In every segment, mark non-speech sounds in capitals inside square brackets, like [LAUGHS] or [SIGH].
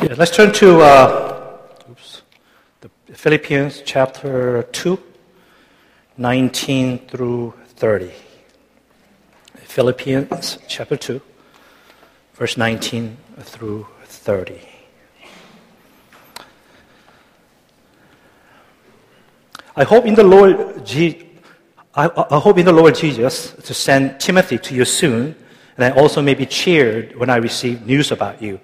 Yeah, let's turn to uh, oops, the Philippians chapter 2, 19 through 30. Philippians chapter 2, verse 19 through 30. I hope in the Lord, Je- I, I hope in the Lord Jesus to send Timothy to you soon, and I also may be cheered when I receive news about you.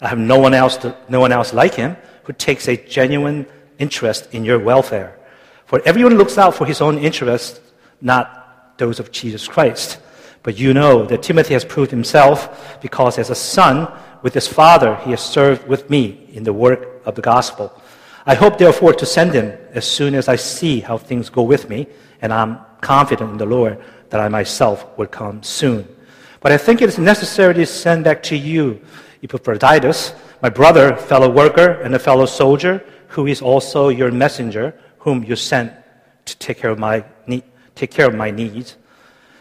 I have no one else, to, no one else like him who takes a genuine interest in your welfare. For everyone looks out for his own interests, not those of Jesus Christ. But you know that Timothy has proved himself because as a son with his father, he has served with me in the work of the gospel. I hope, therefore, to send him as soon as I see how things go with me, and I'm confident in the Lord that I myself will come soon. But I think it is necessary to send back to you Epaphroditus, my brother, fellow worker, and a fellow soldier, who is also your messenger, whom you sent to take care of my, need, take care of my needs.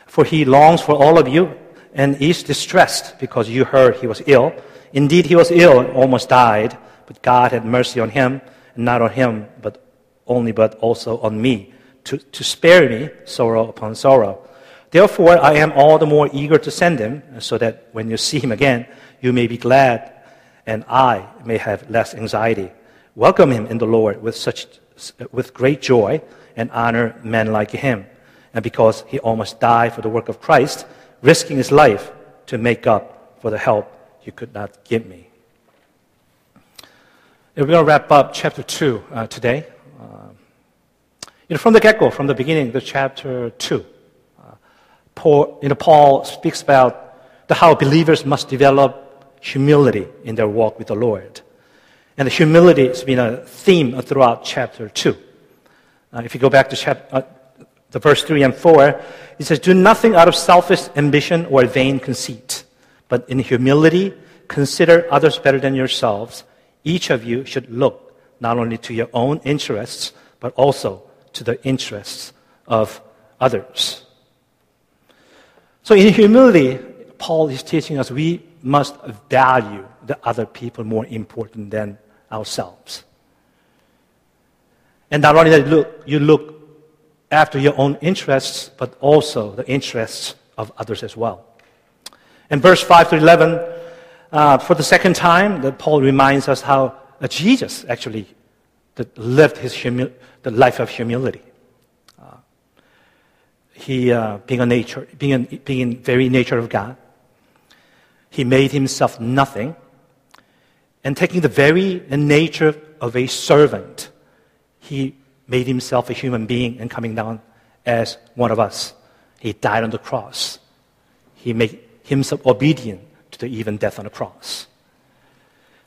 For he longs for all of you and is distressed because you heard he was ill. Indeed, he was ill and almost died, but God had mercy on him and not on him, but only, but also on me, to, to spare me sorrow upon sorrow. Therefore, I am all the more eager to send him, so that when you see him again, you may be glad, and I may have less anxiety. Welcome him in the Lord with such, with great joy, and honor men like him. And because he almost died for the work of Christ, risking his life to make up for the help you could not give me. We're going to wrap up chapter 2 uh, today. Uh, you know, from the get go, from the beginning of chapter 2, uh, Paul, you know, Paul speaks about the, how believers must develop humility in their walk with the Lord. And the humility has been a theme throughout chapter 2. Uh, if you go back to chapter, uh, the verse 3 and 4, it says, Do nothing out of selfish ambition or vain conceit, but in humility consider others better than yourselves each of you should look not only to your own interests, but also to the interests of others. So, in humility, Paul is teaching us we must value the other people more important than ourselves. And not only that you look, you look after your own interests, but also the interests of others as well. In verse 5 to 11, uh, for the second time, that Paul reminds us how uh, Jesus actually lived his humi- the life of humility. He, uh, being a nature, being, a, being in very nature of God, he made himself nothing, and taking the very nature of a servant, he made himself a human being and coming down as one of us. He died on the cross. He made himself obedient to the even death on the cross.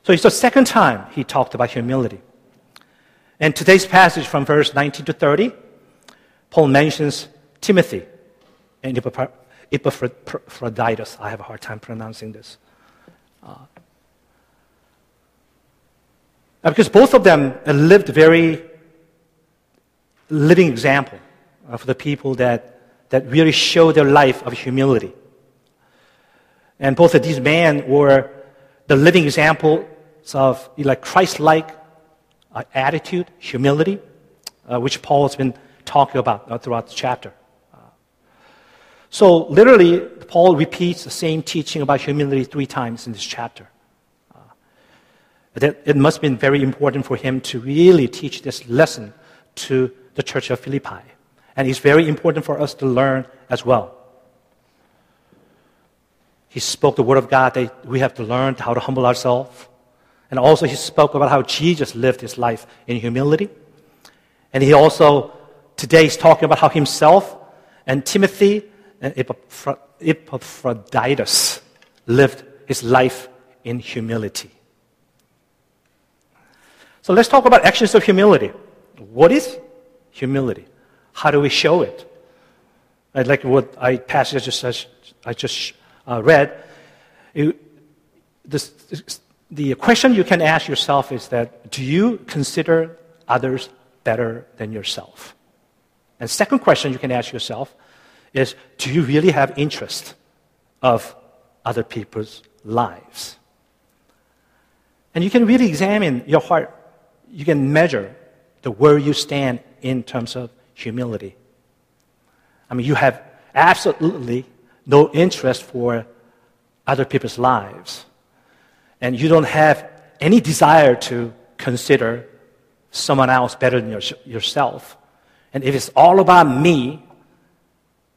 So it's the second time he talked about humility. And today's passage from verse 19 to 30, Paul mentions Timothy and Epaphroditus. I have a hard time pronouncing this. Uh, because both of them lived very living example for the people that, that really show their life of humility. And both of these men were the living examples of like Christ-like uh, attitude, humility, uh, which Paul has been talking about uh, throughout the chapter. So literally, Paul repeats the same teaching about humility three times in this chapter. Uh, that it must have been very important for him to really teach this lesson to the church of Philippi. And it's very important for us to learn as well. He spoke the word of God that we have to learn how to humble ourselves. And also, he spoke about how Jesus lived his life in humility. And he also, today, is talking about how himself and Timothy and Epaphroditus lived his life in humility. So let's talk about actions of humility. What is humility? How do we show it? I'd like what I passage just I just uh, read, it, this, the question you can ask yourself is that do you consider others better than yourself? And second question you can ask yourself is do you really have interest of other people's lives? And you can really examine your heart. You can measure the where you stand in terms of humility. I mean, you have absolutely no interest for other people's lives. And you don't have any desire to consider someone else better than your, yourself. And if it's all about me,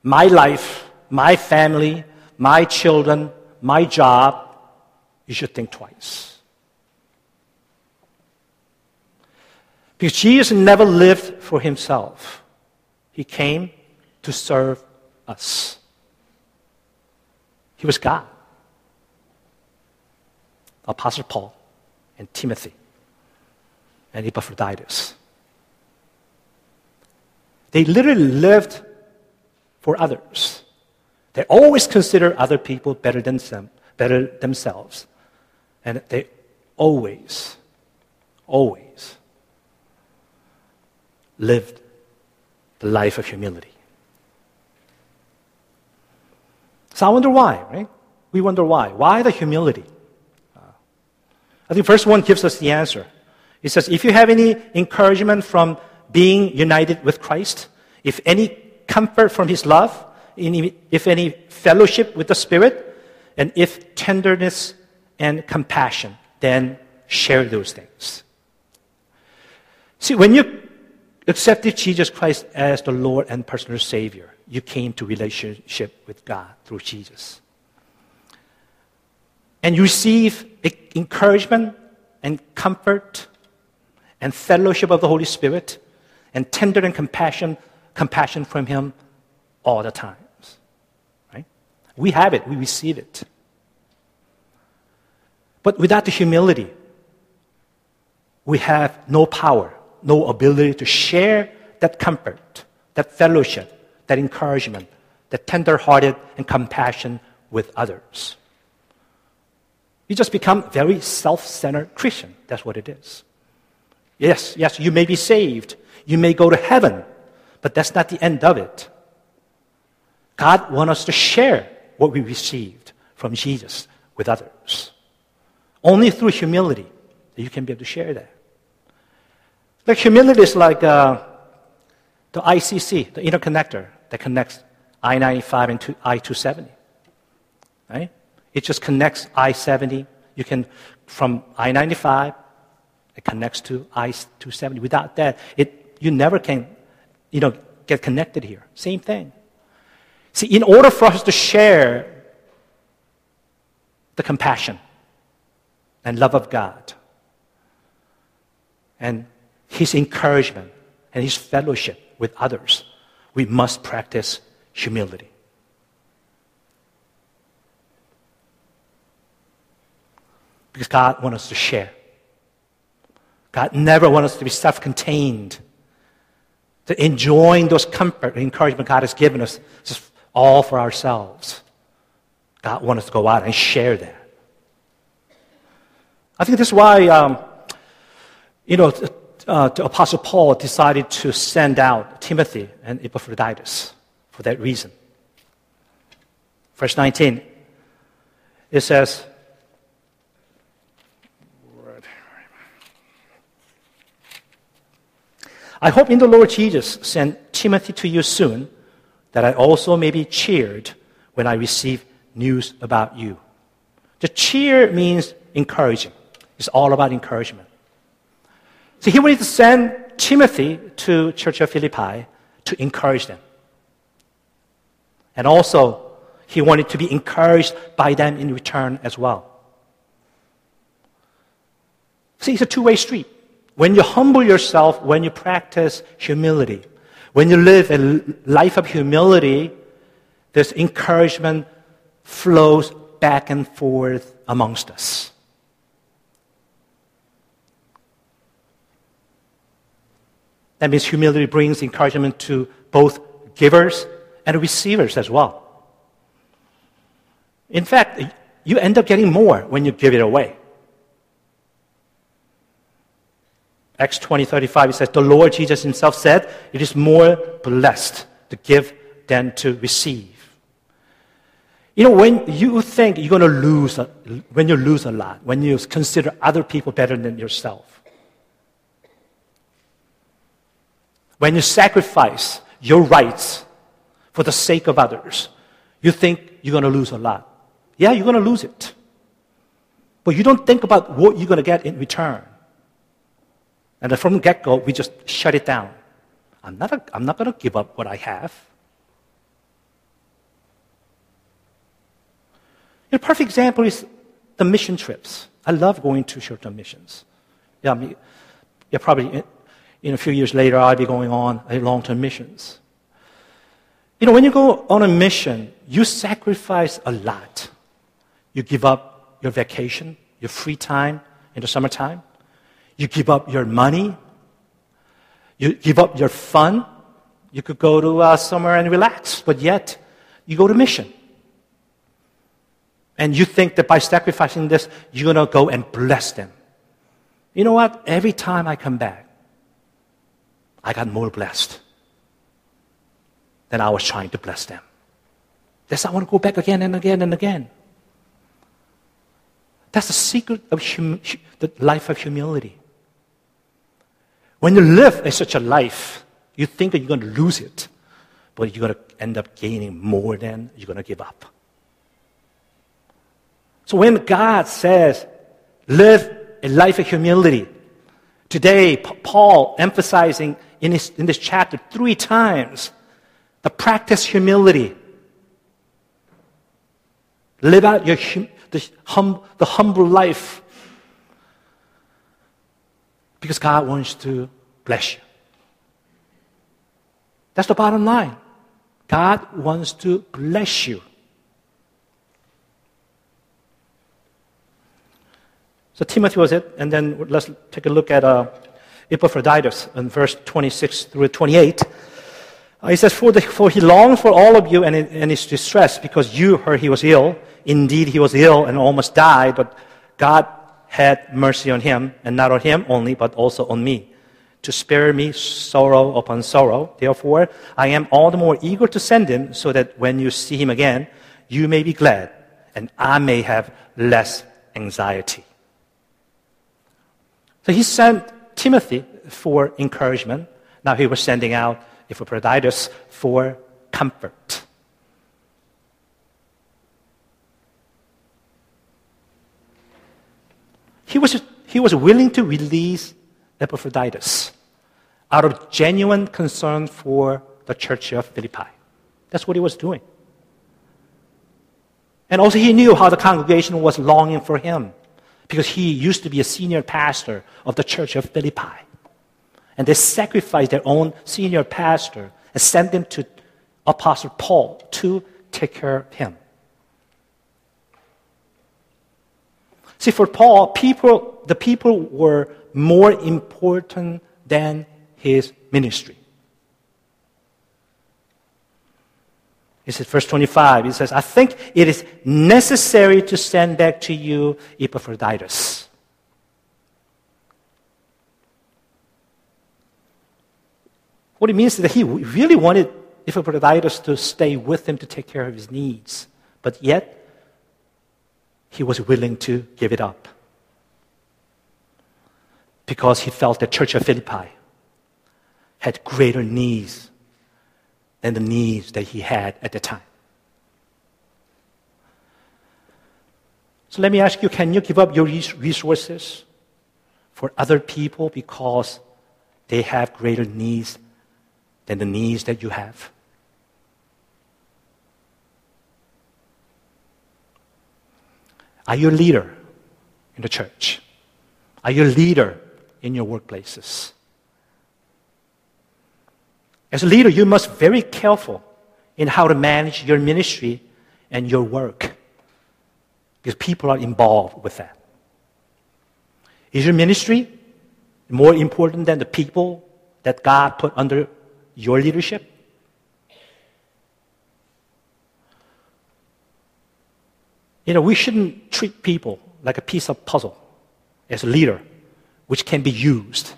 my life, my family, my children, my job, you should think twice. Because Jesus never lived for himself, he came to serve us. He was God. Apostle Paul and Timothy and Epaphroditus. They literally lived for others. They always consider other people better than them, better themselves. And they always, always lived the life of humility. So I wonder why, right? We wonder why. Why the humility? Uh, I think verse 1 gives us the answer. It says, if you have any encouragement from being united with Christ, if any comfort from his love, if any fellowship with the Spirit, and if tenderness and compassion, then share those things. See, when you accepted Jesus Christ as the Lord and personal Savior, you came to relationship with God through Jesus. And you receive encouragement and comfort and fellowship of the Holy Spirit and tender and compassion, compassion from Him all the times. Right? We have it, we receive it. But without the humility, we have no power, no ability to share that comfort, that fellowship, that encouragement, that tender hearted and compassion with others. You just become very self centered Christian. That's what it is. Yes, yes, you may be saved. You may go to heaven, but that's not the end of it. God wants us to share what we received from Jesus with others. Only through humility that you can be able to share that. Like humility is like uh, the ICC, the interconnector that connects I 95 and I 270. Right? It just connects I 70. You can, from I 95, it connects to I 270. Without that, it, you never can you know, get connected here. Same thing. See, in order for us to share the compassion and love of God and His encouragement and His fellowship with others, we must practice humility. Because God wants us to share. God never wants us to be self contained, to enjoying those comfort and encouragement God has given us just all for ourselves. God wants us to go out and share that. I think this is why, um, you know, uh, the Apostle Paul decided to send out Timothy and Epaphroditus for that reason. Verse 19, it says, I hope in the Lord Jesus send Timothy to you soon, that I also may be cheered when I receive news about you. The cheer means encouraging. It's all about encouragement. So he wanted to send Timothy to Church of Philippi to encourage them. And also, he wanted to be encouraged by them in return as well. See, it's a two way street. When you humble yourself, when you practice humility, when you live a life of humility, this encouragement flows back and forth amongst us. That means humility brings encouragement to both givers and receivers as well. In fact, you end up getting more when you give it away. Acts 20, 35, it says, The Lord Jesus himself said, It is more blessed to give than to receive. You know, when you think you're going to lose, a, when you lose a lot, when you consider other people better than yourself, when you sacrifice your rights for the sake of others, you think you're going to lose a lot. Yeah, you're going to lose it. But you don't think about what you're going to get in return. And from the get go, we just shut it down. I'm not, a, I'm not going to give up what I have. A perfect example is the mission trips. I love going to short term missions. Yeah, I mean, yeah, probably in, in a few years later, I'll be going on long term missions. You know, when you go on a mission, you sacrifice a lot. You give up your vacation, your free time in the summertime. You give up your money. You give up your fun. You could go to uh, somewhere and relax, but yet you go to mission. And you think that by sacrificing this, you're going to go and bless them. You know what? Every time I come back, I got more blessed than I was trying to bless them. That's I want to go back again and again and again. That's the secret of hum- the life of humility. When you live in such a life, you think that you're going to lose it, but you're going to end up gaining more than you're going to give up. So when God says, live a life of humility, today Paul emphasizing in, his, in this chapter three times the practice humility. Live out your hum, the, hum, the humble life because God wants to bless you. That's the bottom line. God wants to bless you. So Timothy was it, and then let's take a look at uh, Epaphroditus in verse 26 through 28. Uh, he says, for, the, for he longed for all of you and, and is distressed because you heard he was ill. Indeed, he was ill and almost died, but God had mercy on him, and not on him only, but also on me, to spare me sorrow upon sorrow. Therefore, I am all the more eager to send him, so that when you see him again, you may be glad, and I may have less anxiety. So he sent Timothy for encouragement. Now he was sending out Epaphroditus for comfort. He was, he was willing to release Epaphroditus out of genuine concern for the church of Philippi. That's what he was doing. And also, he knew how the congregation was longing for him because he used to be a senior pastor of the church of Philippi. And they sacrificed their own senior pastor and sent him to Apostle Paul to take care of him. See, for Paul, people, the people were more important than his ministry. He says, verse 25, he says, I think it is necessary to send back to you Epaphroditus. What it means is that he really wanted Epaphroditus to stay with him to take care of his needs, but yet he was willing to give it up because he felt the church of Philippi had greater needs than the needs that he had at the time. So let me ask you can you give up your resources for other people because they have greater needs than the needs that you have? Are you a leader in the church? Are you a leader in your workplaces? As a leader, you must be very careful in how to manage your ministry and your work because people are involved with that. Is your ministry more important than the people that God put under your leadership? You know, we shouldn't treat people like a piece of puzzle as a leader, which can be used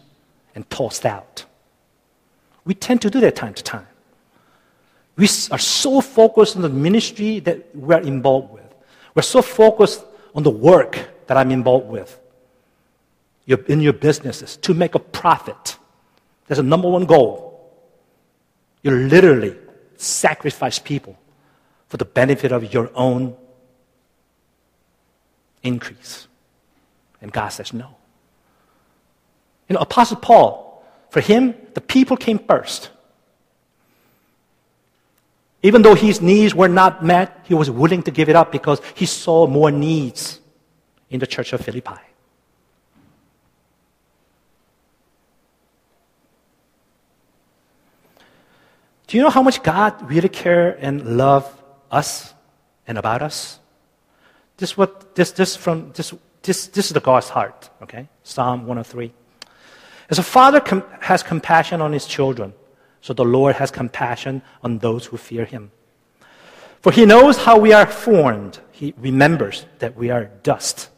and tossed out. We tend to do that time to time. We are so focused on the ministry that we're involved with. We're so focused on the work that I'm involved with. You're in your businesses to make a profit. That's the number one goal. You literally sacrifice people for the benefit of your own increase. And God says no. You know, Apostle Paul, for him, the people came first. Even though his needs were not met, he was willing to give it up because he saw more needs in the church of Philippi. Do you know how much God really cares and love us and about us? This what this this from this this this is the God's heart. Okay, Psalm 103. As a father com- has compassion on his children, so the Lord has compassion on those who fear him. For he knows how we are formed. He remembers that we are dust.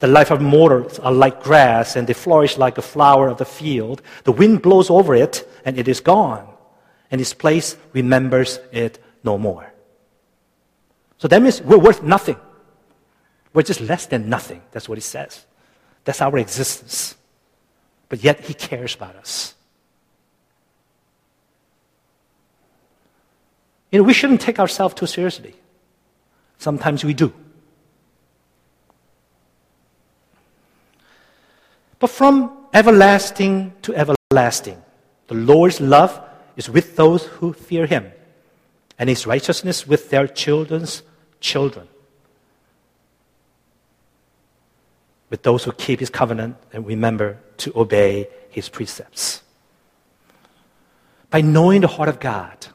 The life of mortals are like grass, and they flourish like a flower of the field. The wind blows over it, and it is gone, and its place remembers it no more. So that means we're worth nothing. We're just less than nothing. That's what he says. That's our existence but yet He cares about us. You know, we shouldn't take ourselves too seriously. Sometimes we do. But from everlasting to everlasting, the Lord's love is with those who fear Him, and His righteousness with their children's children. With those who keep his covenant and remember to obey his precepts. By knowing the heart of God,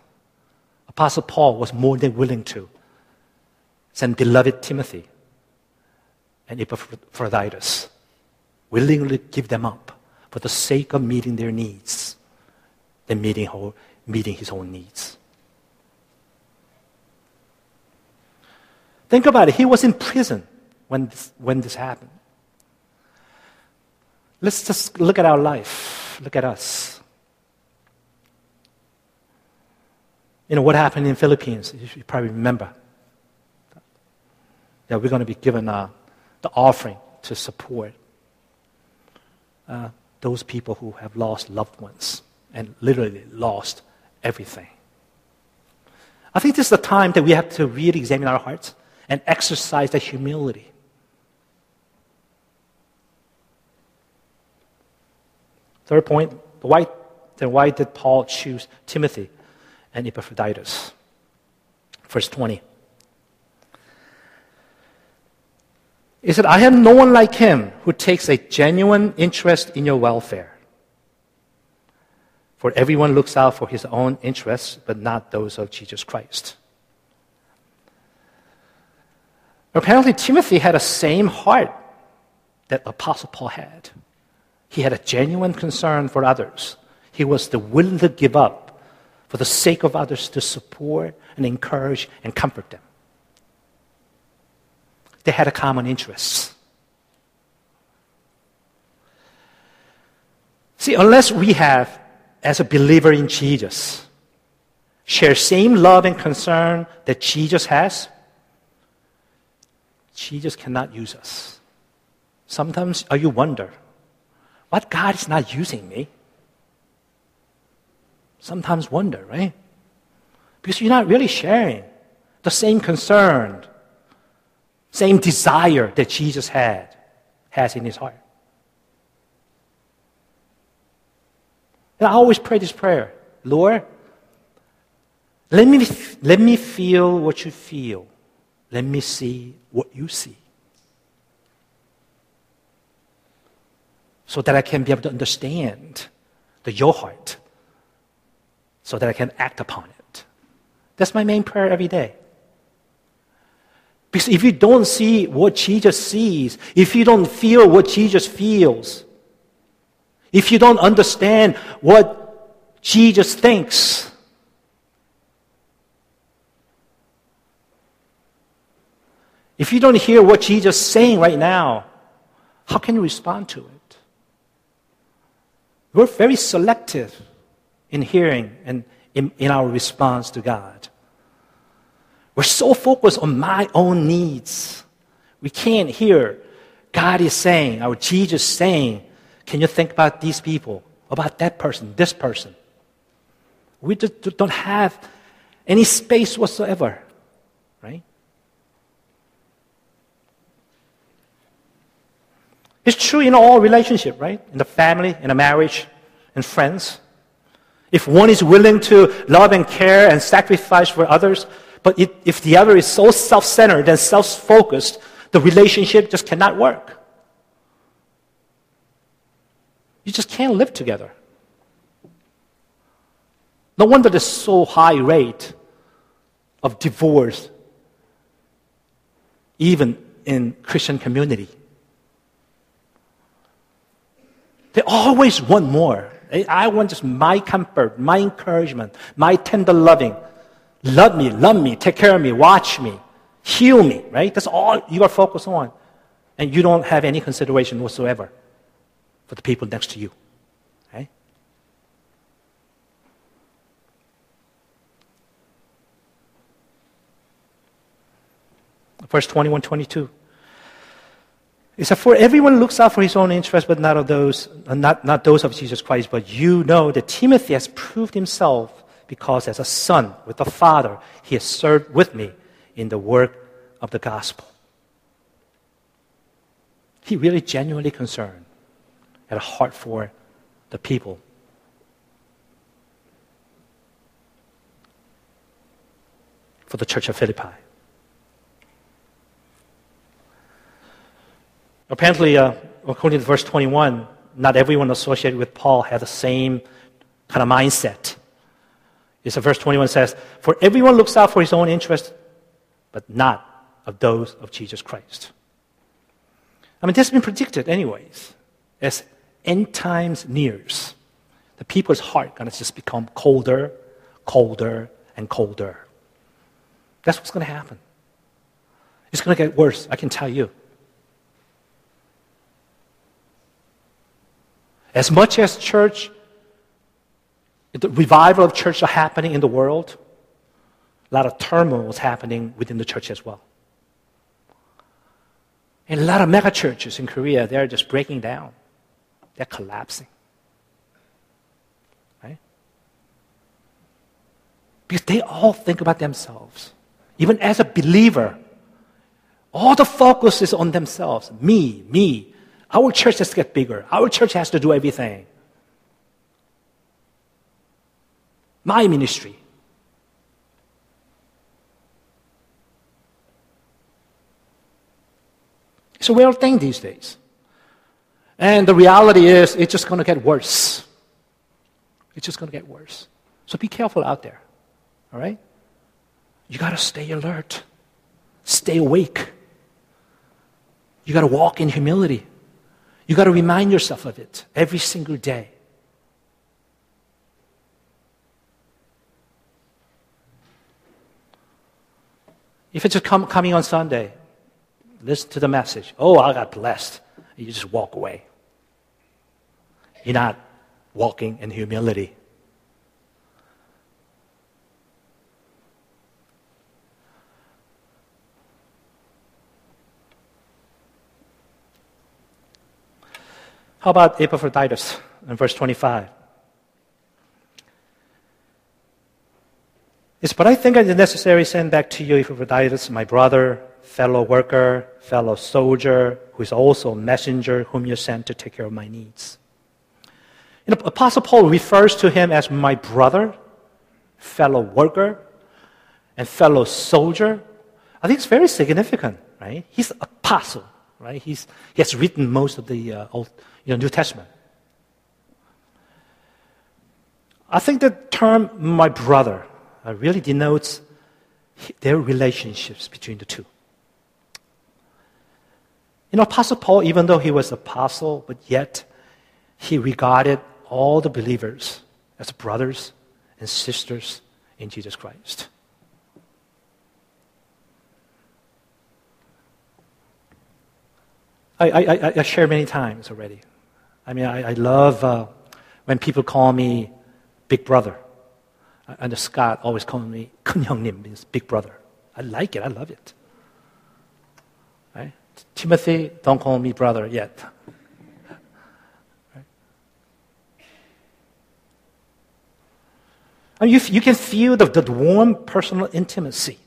Apostle Paul was more than willing to send beloved Timothy and Epaphroditus, willingly give them up for the sake of meeting their needs than meeting, meeting his own needs. Think about it. He was in prison when this, when this happened. Let's just look at our life. Look at us. You know what happened in Philippines? You probably remember. Yeah, we're going to be given uh, the offering to support uh, those people who have lost loved ones and literally lost everything. I think this is the time that we have to really examine our hearts and exercise that humility. Third point, why, then why did Paul choose Timothy and Epaphroditus? Verse 20. He said, I have no one like him who takes a genuine interest in your welfare. For everyone looks out for his own interests, but not those of Jesus Christ. Apparently, Timothy had the same heart that Apostle Paul had. He had a genuine concern for others. He was the willing to give up for the sake of others to support and encourage and comfort them. They had a common interest. See, unless we have, as a believer in Jesus, share same love and concern that Jesus has, Jesus cannot use us. Sometimes uh, you wonder, what God is not using me? Sometimes wonder, right? Because you're not really sharing the same concern, same desire that Jesus had, has in his heart. And I always pray this prayer Lord, let me, let me feel what you feel. Let me see what you see. So that I can be able to understand the your heart, so that I can act upon it. That's my main prayer every day. Because if you don't see what Jesus sees, if you don't feel what Jesus feels, if you don't understand what Jesus thinks, if you don't hear what Jesus is saying right now, how can you respond to it? We're very selective in hearing and in, in our response to God. We're so focused on my own needs. We can't hear God is saying, our Jesus saying, can you think about these people, about that person, this person? We just don't have any space whatsoever, right? It's true in all relationship, right? In the family, in a marriage, in friends. If one is willing to love and care and sacrifice for others, but it, if the other is so self-centered and self-focused, the relationship just cannot work. You just can't live together. No wonder there's so high rate of divorce even in Christian community. They always want more. I want just my comfort, my encouragement, my tender loving. Love me, love me, take care of me, watch me, heal me, right? That's all you are focused on. And you don't have any consideration whatsoever for the people next to you. Right? Verse 21 22. It said, For everyone looks out for his own interest, but not of those, not, not those of Jesus Christ. But you know that Timothy has proved himself because as a son with the Father, he has served with me in the work of the gospel. He really genuinely concerned, had a heart for the people. For the church of Philippi. Apparently, uh, according to verse 21, not everyone associated with Paul had the same kind of mindset. It's a verse 21 says, For everyone looks out for his own interest, but not of those of Jesus Christ. I mean, this has been predicted, anyways, as end times nears. The people's heart gonna just become colder, colder, and colder. That's what's gonna happen. It's gonna get worse, I can tell you. As much as church, the revival of church are happening in the world, a lot of turmoil is happening within the church as well. And a lot of mega churches in Korea, they're just breaking down. They're collapsing. Right? Because they all think about themselves. Even as a believer, all the focus is on themselves. Me, me, our church has to get bigger. Our church has to do everything. My ministry. It's a real thing these days. And the reality is, it's just going to get worse. It's just going to get worse. So be careful out there. All right? You got to stay alert, stay awake. You got to walk in humility. You got to remind yourself of it every single day. If it's just coming on Sunday, listen to the message. Oh, I got blessed. You just walk away. You're not walking in humility. How about Epaphroditus in verse 25? It's, but I think it is necessary to send back to you Epaphroditus, my brother, fellow worker, fellow soldier, who is also a messenger whom you sent to take care of my needs. You know, Apostle Paul refers to him as my brother, fellow worker, and fellow soldier. I think it's very significant, right? He's apostle, right? He's, he has written most of the uh, Old, you know, New Testament. I think the term my brother uh, really denotes their relationships between the two. You know, Apostle Paul, even though he was apostle, but yet he regarded all the believers as brothers and sisters in Jesus Christ. I, I, I, shared many times already. I mean, I, I love uh, when people call me big brother. And Scott always calling me [LAUGHS] 큰 형님 means big brother. I like it. I love it. Right? Timothy, don't call me brother yet. Right? And you, you can feel the, the warm personal intimacy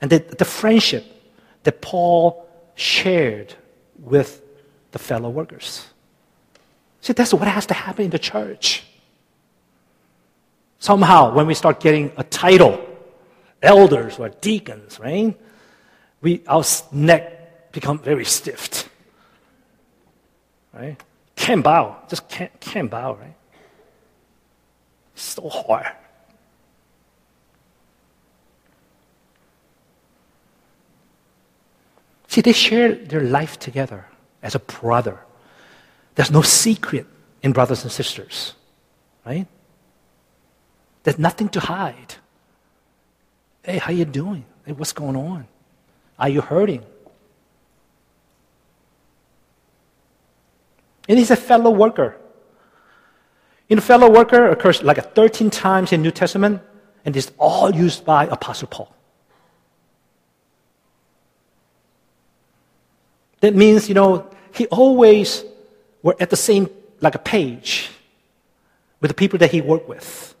and the, the friendship that Paul shared with the fellow workers. See, that's what has to happen in the church. Somehow, when we start getting a title, elders or deacons, right? We, our neck become very stiff. Right? Can't bow. Just can't, can't bow, right? So hard. See, they share their life together as a brother. There's no secret in brothers and sisters, right? There's nothing to hide. Hey, how you doing? Hey, what's going on? Are you hurting? And he's a fellow worker. In fellow worker occurs like 13 times in New Testament, and it's all used by Apostle Paul. That means, you know, he always were at the same, like a page with the people that he worked with.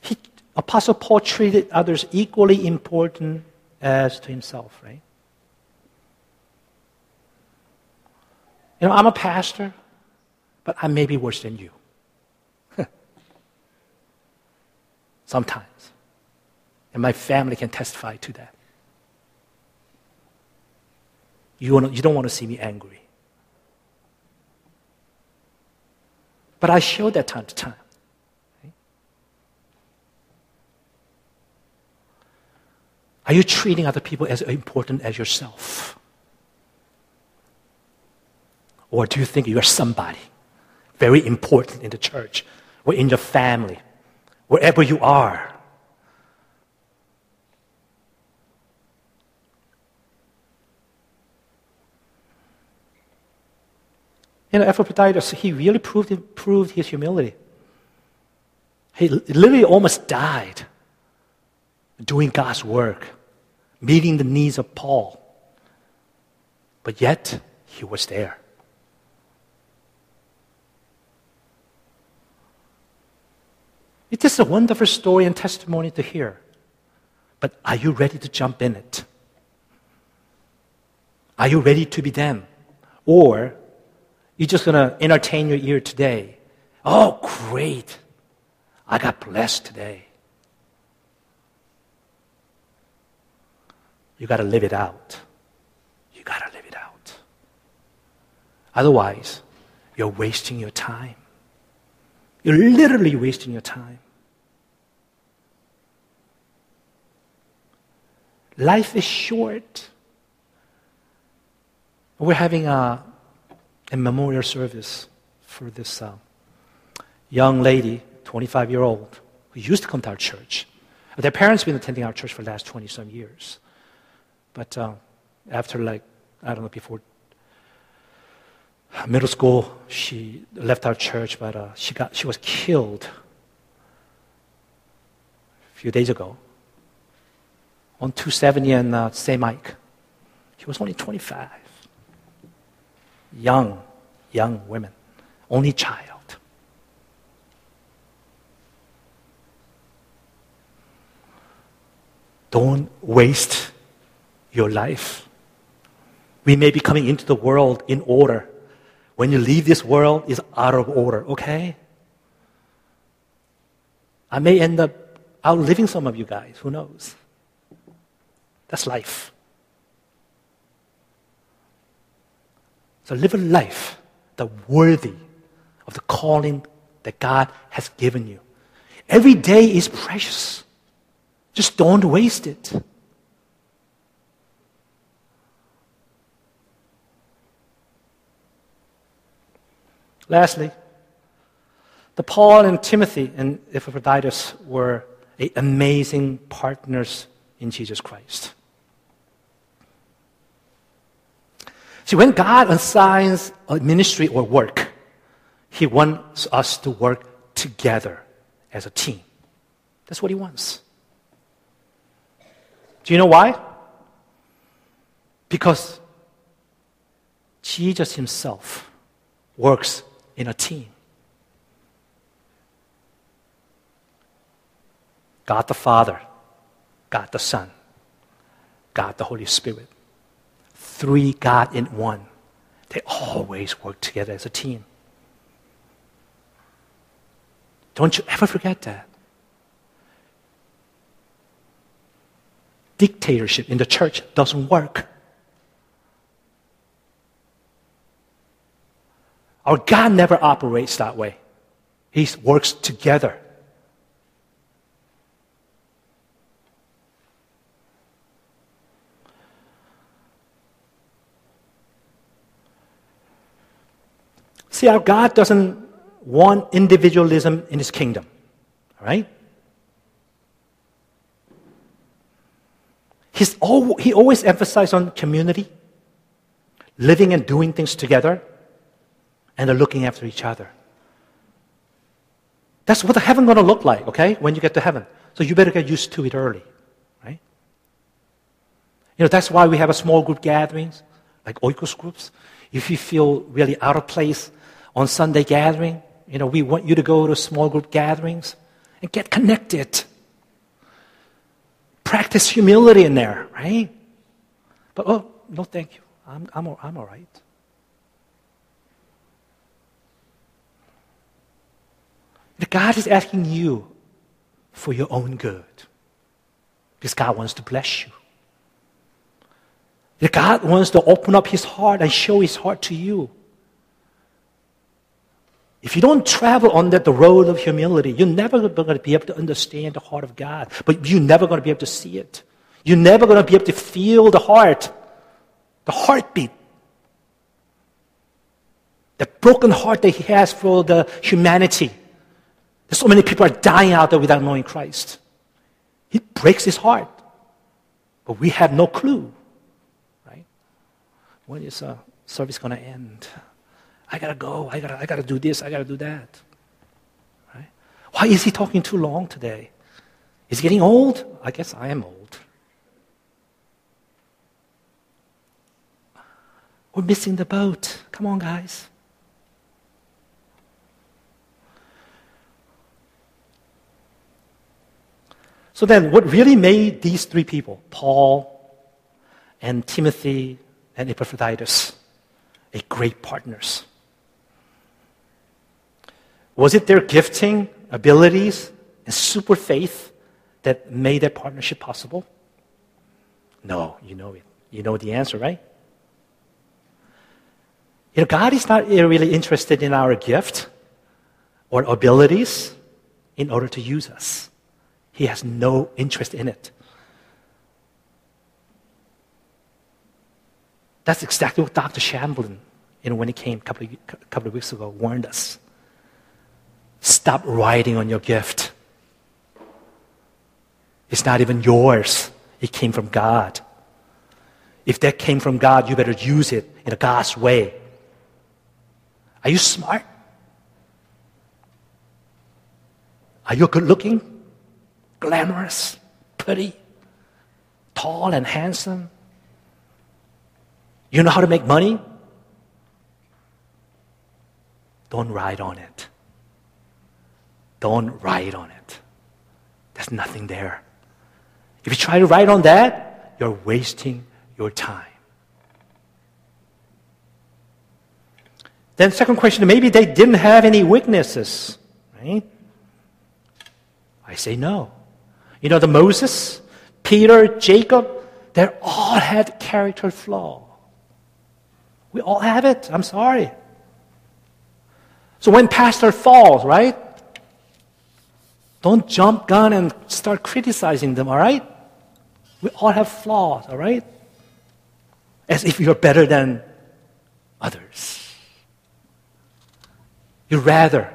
He, Apostle Paul treated others equally important as to himself, right? You know, I'm a pastor, but I may be worse than you. [LAUGHS] Sometimes. And my family can testify to that. You, wanna, you don't want to see me angry. But I show that time to time. Are you treating other people as important as yourself? Or do you think you are somebody very important in the church or in your family, wherever you are? Know, Epaphroditus, he really proved, proved his humility. He literally almost died doing God's work, meeting the needs of Paul. But yet, he was there. It is a wonderful story and testimony to hear. But are you ready to jump in it? Are you ready to be them? Or you're just going to entertain your ear today. Oh, great. I got blessed today. You got to live it out. You got to live it out. Otherwise, you're wasting your time. You're literally wasting your time. Life is short. We're having a a memorial service for this uh, young lady, 25 year old, who used to come to our church. Their parents have been attending our church for the last 20 some years. But uh, after, like, I don't know, before middle school, she left our church, but uh, she, got, she was killed a few days ago on 270 and uh, St. Mike. She was only 25 young, young women, only child. Don't waste your life. We may be coming into the world in order. When you leave this world, it's out of order, okay? I may end up outliving some of you guys, who knows? That's life. So live a life that worthy of the calling that God has given you. Every day is precious. Just don't waste it. Lastly, the Paul and Timothy and Epaphroditus were amazing partners in Jesus Christ. See, when God assigns a ministry or work, He wants us to work together as a team. That's what He wants. Do you know why? Because Jesus Himself works in a team. God the Father, God the Son, God the Holy Spirit. Three God in one. They always work together as a team. Don't you ever forget that. Dictatorship in the church doesn't work. Our God never operates that way. He works together. See, our God doesn't want individualism in his kingdom. All right? He's al- he always emphasized on community, living and doing things together, and looking after each other. That's what the heaven going to look like, okay, when you get to heaven. So you better get used to it early, right? You know, that's why we have a small group gatherings, like oikos groups. If you feel really out of place, on Sunday gathering. You know, we want you to go to small group gatherings and get connected. Practice humility in there, right? But oh, no, thank you. I'm, I'm, I'm all right. God is asking you for your own good. Because God wants to bless you. God wants to open up His heart and show His heart to you. If you don't travel on that, the road of humility, you're never going to be able to understand the heart of God. But you're never going to be able to see it. You're never going to be able to feel the heart, the heartbeat, the broken heart that He has for the humanity. There's so many people are dying out there without knowing Christ. He breaks His heart, but we have no clue, right? When is uh, service going to end? I gotta go. I gotta, I gotta do this. I gotta do that. Right? Why is he talking too long today? Is he getting old? I guess I am old. We're missing the boat. Come on, guys. So then, what really made these three people, Paul and Timothy and Epaphroditus, a great partners? Was it their gifting, abilities, and super faith that made that partnership possible? No, you know it. You know the answer, right? You know, God is not really interested in our gift or abilities in order to use us. He has no interest in it. That's exactly what Dr. Shamblin, you know, when he came a couple of, couple of weeks ago, warned us. Stop riding on your gift. It's not even yours. It came from God. If that came from God, you better use it in a God's way. Are you smart? Are you good looking? Glamorous? Pretty? Tall and handsome? You know how to make money? Don't ride on it. Don't write on it. There's nothing there. If you try to write on that, you're wasting your time. Then, second question maybe they didn't have any weaknesses, right? I say no. You know, the Moses, Peter, Jacob, they all had character flaw. We all have it. I'm sorry. So when pastor falls, right? Don't jump gun and start criticizing them, all right? We all have flaws, all right? As if you're better than others. You rather.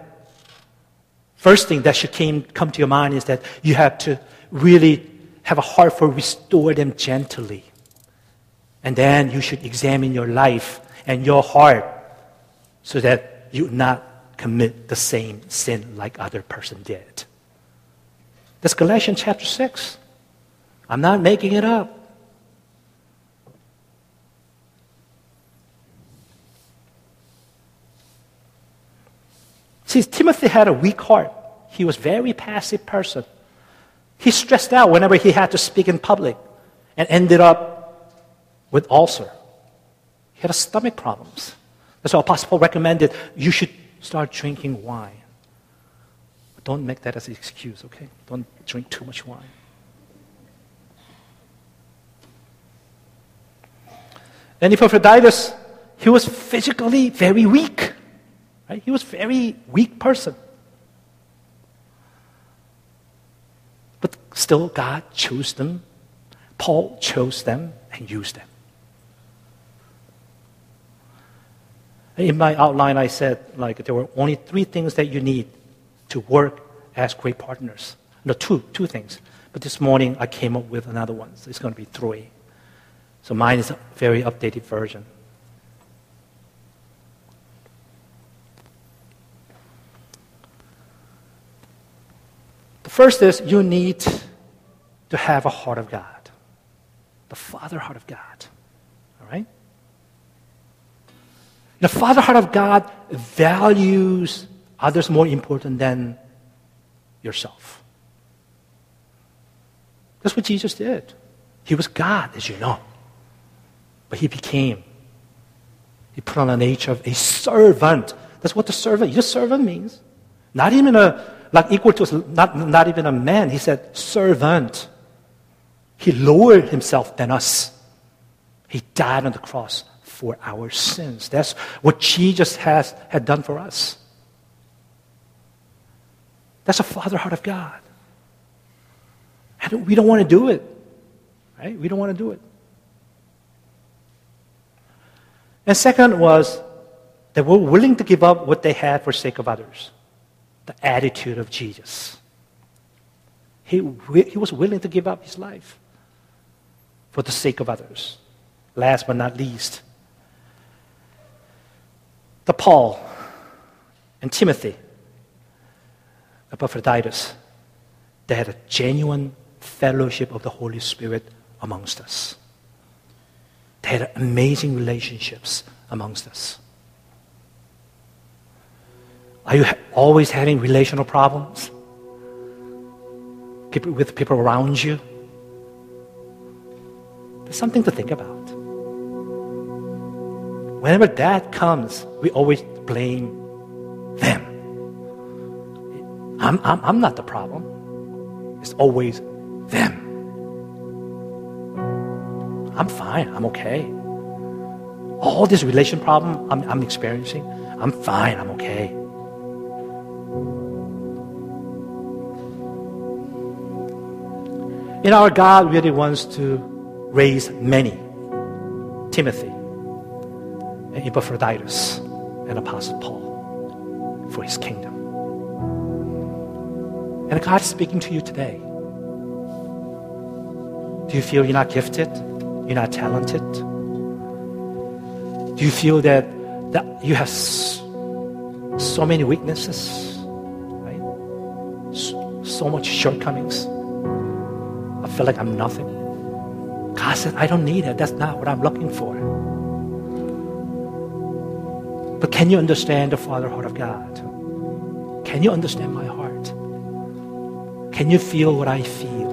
First thing that should came, come to your mind is that you have to really have a heart for restore them gently. And then you should examine your life and your heart so that you not commit the same sin like other person did. That's Galatians chapter 6. I'm not making it up. See, Timothy had a weak heart. He was a very passive person. He stressed out whenever he had to speak in public and ended up with ulcer. He had stomach problems. That's why Apostle Paul recommended you should start drinking wine. Don't make that as an excuse, okay? Don't drink too much wine. And Epaphroditus, he was physically very weak. Right? He was a very weak person. But still, God chose them. Paul chose them and used them. In my outline, I said like there were only three things that you need to work as great partners. No, two, two things. But this morning I came up with another one. So it's going to be three. So mine is a very updated version. The first is you need to have a heart of God, the Father heart of God. All right? The Father heart of God values others more important than yourself. That's what Jesus did. He was God, as you know. But he became, he put on the nature of a servant. That's what the servant, just servant means. Not even a, like equal to, not, not even a man. He said servant. He lowered himself than us. He died on the cross for our sins. That's what Jesus has had done for us. That's a father heart of God. We don't want to do it. Right? We don't want to do it. And second was they were willing to give up what they had for sake of others. The attitude of Jesus. He, he was willing to give up his life for the sake of others. Last but not least, the Paul and Timothy, Epaphroditus, they had a genuine fellowship of the Holy Spirit amongst us. They had amazing relationships amongst us. Are you always having relational problems? People, with people around you? There's something to think about. Whenever that comes, we always blame them. I'm, I'm, I'm not the problem. It's always them. I'm fine. I'm okay. All this relation problem I'm, I'm experiencing, I'm fine. I'm okay. You know, our God really wants to raise many. Timothy, and Epaphroditus and Apostle Paul for his kingdom. And God is speaking to you today. Do you feel you're not gifted? You're not talented? Do you feel that, that you have so many weaknesses? Right? So, so much shortcomings. I feel like I'm nothing. God said, I don't need it. That's not what I'm looking for. But can you understand the Father heart of God? Can you understand my heart? Can you feel what I feel?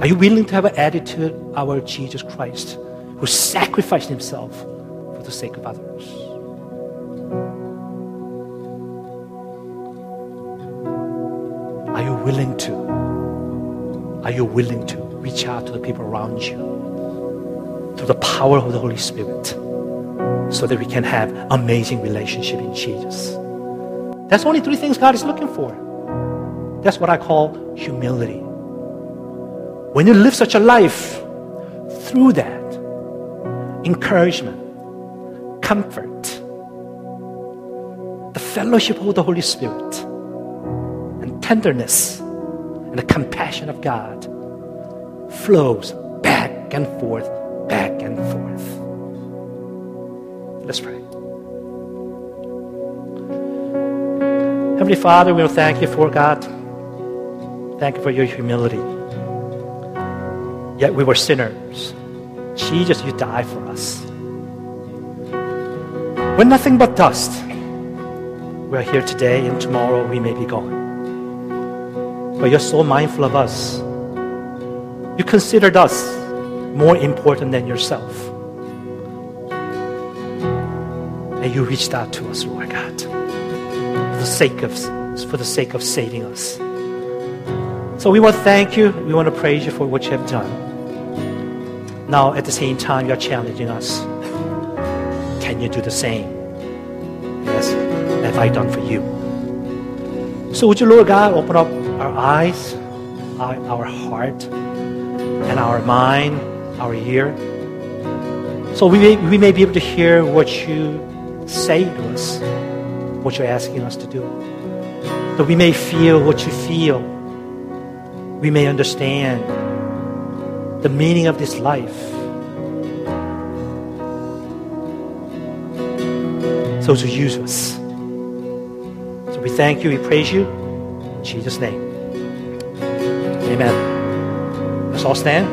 Are you willing to have an attitude our Jesus Christ who sacrificed himself for the sake of others? Are you willing to? Are you willing to reach out to the people around you through the power of the Holy Spirit? so that we can have amazing relationship in Jesus. That's only three things God is looking for. That's what I call humility. When you live such a life, through that, encouragement, comfort, the fellowship of the Holy Spirit, and tenderness, and the compassion of God flows back and forth, back and forth. Let's pray. Heavenly Father, we will thank you for God. Thank you for your humility. Yet we were sinners. Jesus, you died for us. We're nothing but dust. We're here today and tomorrow we may be gone. But you're so mindful of us. You considered us more important than yourself. And you reached out to us, Lord God, the sake of, for the sake of saving us. So we want to thank you. We want to praise you for what you have done. Now, at the same time, you're challenging us. Can you do the same? Yes, have I done for you? So would you, Lord God, open up our eyes, our, our heart, and our mind, our ear, so we may, we may be able to hear what you say to us, what you're asking us to do. That we may feel what you feel. We may understand the meaning of this life. So to use us. So we thank you, we praise you. In Jesus' name. Amen. Let's all stand.